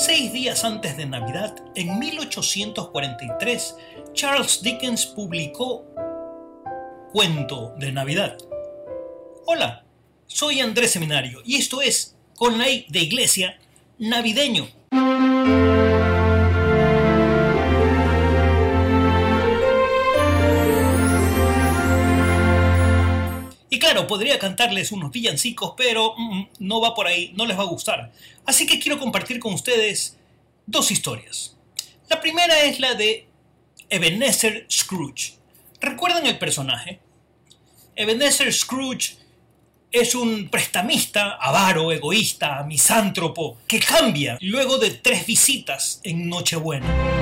Seis días antes de Navidad, en 1843, Charles Dickens publicó Cuento de Navidad. Hola, soy Andrés Seminario y esto es Con ley de Iglesia Navideño. Y claro, podría cantarles unos villancicos, pero mm, no va por ahí, no les va a gustar. Así que quiero compartir con ustedes dos historias. La primera es la de Ebenezer Scrooge. ¿Recuerdan el personaje? Ebenezer Scrooge es un prestamista, avaro, egoísta, misántropo, que cambia luego de tres visitas en Nochebuena.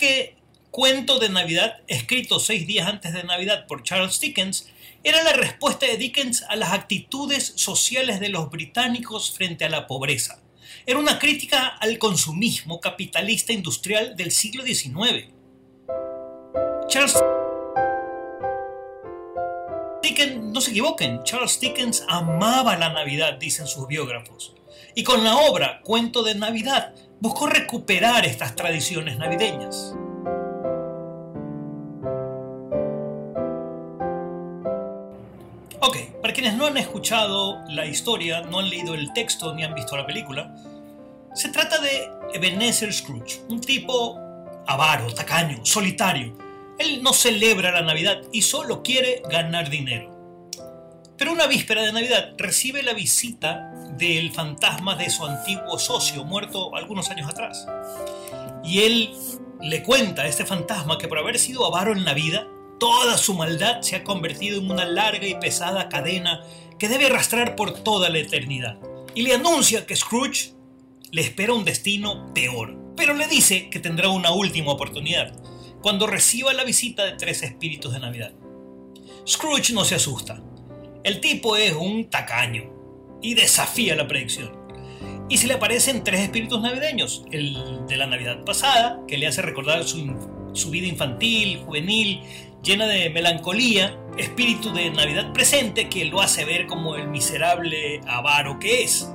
Que Cuento de Navidad, escrito seis días antes de Navidad por Charles Dickens, era la respuesta de Dickens a las actitudes sociales de los británicos frente a la pobreza. Era una crítica al consumismo capitalista industrial del siglo XIX. Charles Dickens, no se equivoquen, Charles Dickens amaba la Navidad, dicen sus biógrafos. Y con la obra Cuento de Navidad buscó recuperar estas tradiciones navideñas. Ok, para quienes no han escuchado la historia, no han leído el texto ni han visto la película, se trata de Ebenezer Scrooge, un tipo avaro, tacaño, solitario. Él no celebra la Navidad y solo quiere ganar dinero. Pero una víspera de Navidad recibe la visita del fantasma de su antiguo socio, muerto algunos años atrás. Y él le cuenta a este fantasma que por haber sido avaro en la vida, Toda su maldad se ha convertido en una larga y pesada cadena que debe arrastrar por toda la eternidad. Y le anuncia que Scrooge le espera un destino peor. Pero le dice que tendrá una última oportunidad, cuando reciba la visita de tres espíritus de Navidad. Scrooge no se asusta. El tipo es un tacaño y desafía la predicción. Y se le aparecen tres espíritus navideños. El de la Navidad pasada, que le hace recordar su, su vida infantil, juvenil llena de melancolía, espíritu de Navidad presente que lo hace ver como el miserable avaro que es.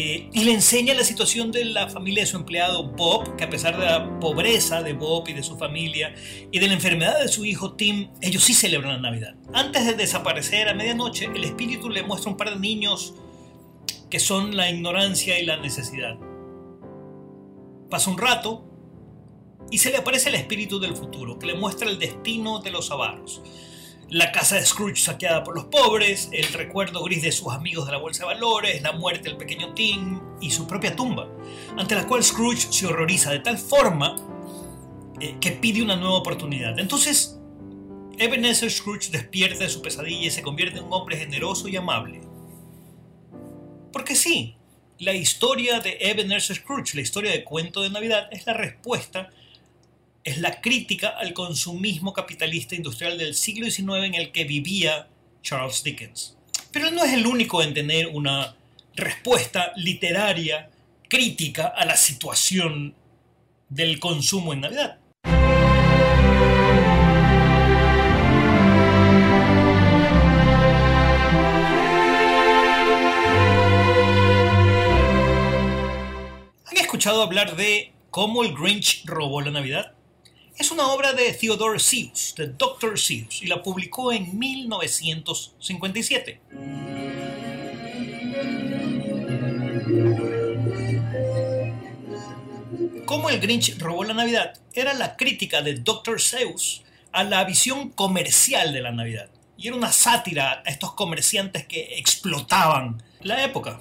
Eh, y le enseña la situación de la familia de su empleado Bob, que a pesar de la pobreza de Bob y de su familia y de la enfermedad de su hijo Tim, ellos sí celebran la Navidad. Antes de desaparecer a medianoche, el espíritu le muestra un par de niños que son la ignorancia y la necesidad. Pasa un rato, y se le aparece el espíritu del futuro, que le muestra el destino de los avaros. La casa de Scrooge saqueada por los pobres, el recuerdo gris de sus amigos de la bolsa de valores, la muerte del pequeño Tim y su propia tumba, ante la cual Scrooge se horroriza de tal forma eh, que pide una nueva oportunidad. Entonces, Ebenezer Scrooge despierta de su pesadilla y se convierte en un hombre generoso y amable. Porque sí, la historia de Ebenezer Scrooge, la historia de cuento de Navidad, es la respuesta es la crítica al consumismo capitalista industrial del siglo XIX en el que vivía Charles Dickens. Pero él no es el único en tener una respuesta literaria crítica a la situación del consumo en Navidad. ¿Han escuchado hablar de cómo el Grinch robó la Navidad? Es una obra de Theodore Seuss, de Dr. Seuss, y la publicó en 1957. Cómo el Grinch robó la Navidad era la crítica de Dr. Seuss a la visión comercial de la Navidad. Y era una sátira a estos comerciantes que explotaban la época.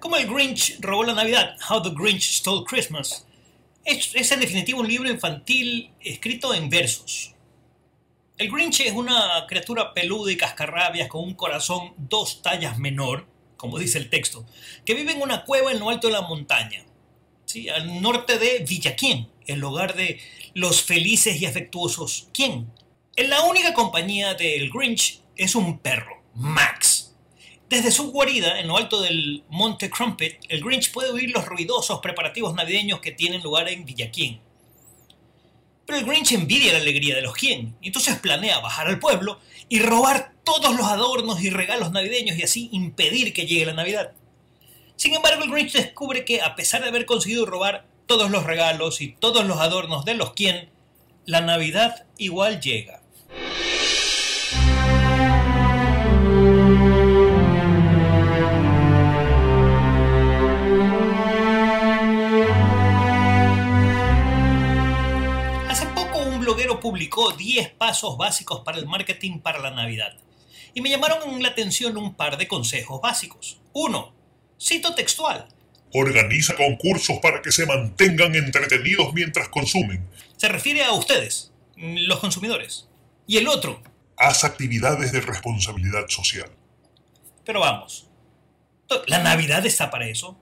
Como el Grinch robó la Navidad, How the Grinch Stole Christmas, es, en definitiva un libro infantil escrito en versos. El Grinch es una criatura peluda y cascarrabias con un corazón dos tallas menor, como dice el texto, que vive en una cueva en lo alto de la montaña, ¿sí? al norte de Villaquien, el hogar de los felices y afectuosos ¿Quién? En la única compañía del Grinch es un perro, Max desde su guarida, en lo alto del Monte Crumpet, el Grinch puede oír los ruidosos preparativos navideños que tienen lugar en Villaquien. Pero el Grinch envidia la alegría de los quien, y entonces planea bajar al pueblo y robar todos los adornos y regalos navideños y así impedir que llegue la Navidad. Sin embargo, el Grinch descubre que a pesar de haber conseguido robar todos los regalos y todos los adornos de los quien, la Navidad igual llega. Un bloguero publicó 10 pasos básicos para el marketing para la Navidad. Y me llamaron la atención un par de consejos básicos. 1. Cito textual. Organiza concursos para que se mantengan entretenidos mientras consumen. Se refiere a ustedes, los consumidores. Y el otro. Haz actividades de responsabilidad social. Pero vamos. ¿La Navidad está para eso?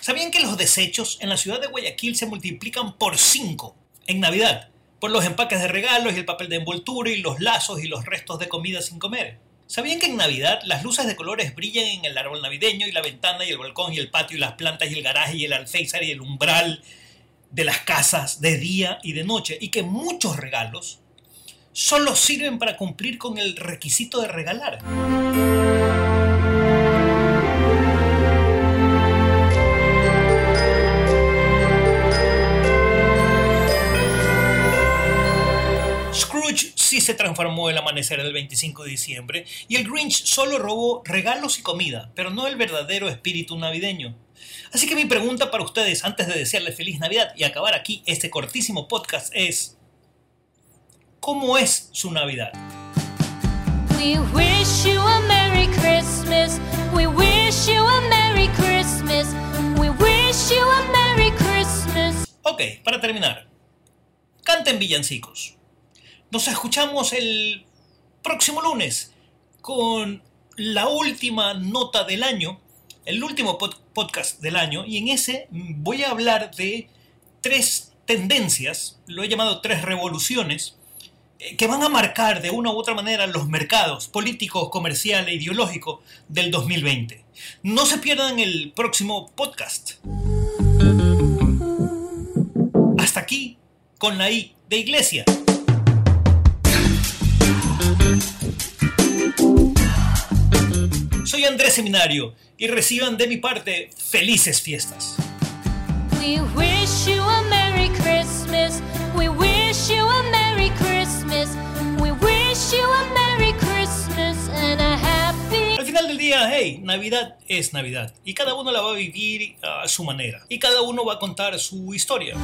¿Sabían que los desechos en la ciudad de Guayaquil se multiplican por 5 en Navidad? Por los empaques de regalos y el papel de envoltura y los lazos y los restos de comida sin comer. ¿Sabían que en Navidad las luces de colores brillan en el árbol navideño y la ventana y el balcón y el patio y las plantas y el garaje y el alféizar y el umbral de las casas de día y de noche? Y que muchos regalos solo sirven para cumplir con el requisito de regalar. Se transformó el amanecer del 25 de diciembre y el Grinch solo robó regalos y comida, pero no el verdadero espíritu navideño. Así que mi pregunta para ustedes antes de desearles feliz Navidad y acabar aquí este cortísimo podcast es ¿Cómo es su Navidad? We wish you a Merry Christmas. We wish you a Merry Christmas. We wish you a Merry Christmas. Ok, para terminar. Canten villancicos. Nos escuchamos el próximo lunes con la última nota del año, el último podcast del año, y en ese voy a hablar de tres tendencias, lo he llamado tres revoluciones, eh, que van a marcar de una u otra manera los mercados políticos, comercial e ideológico del 2020. No se pierdan el próximo podcast. Hasta aquí con la I de Iglesia. Soy Andrés Seminario y reciban de mi parte felices fiestas. We wish you a Merry Christmas. We wish you a Merry Christmas. We wish you a Merry Christmas and a happy. Al final del día, hey, Navidad es Navidad y cada uno la va a vivir a su manera y cada uno va a contar su historia.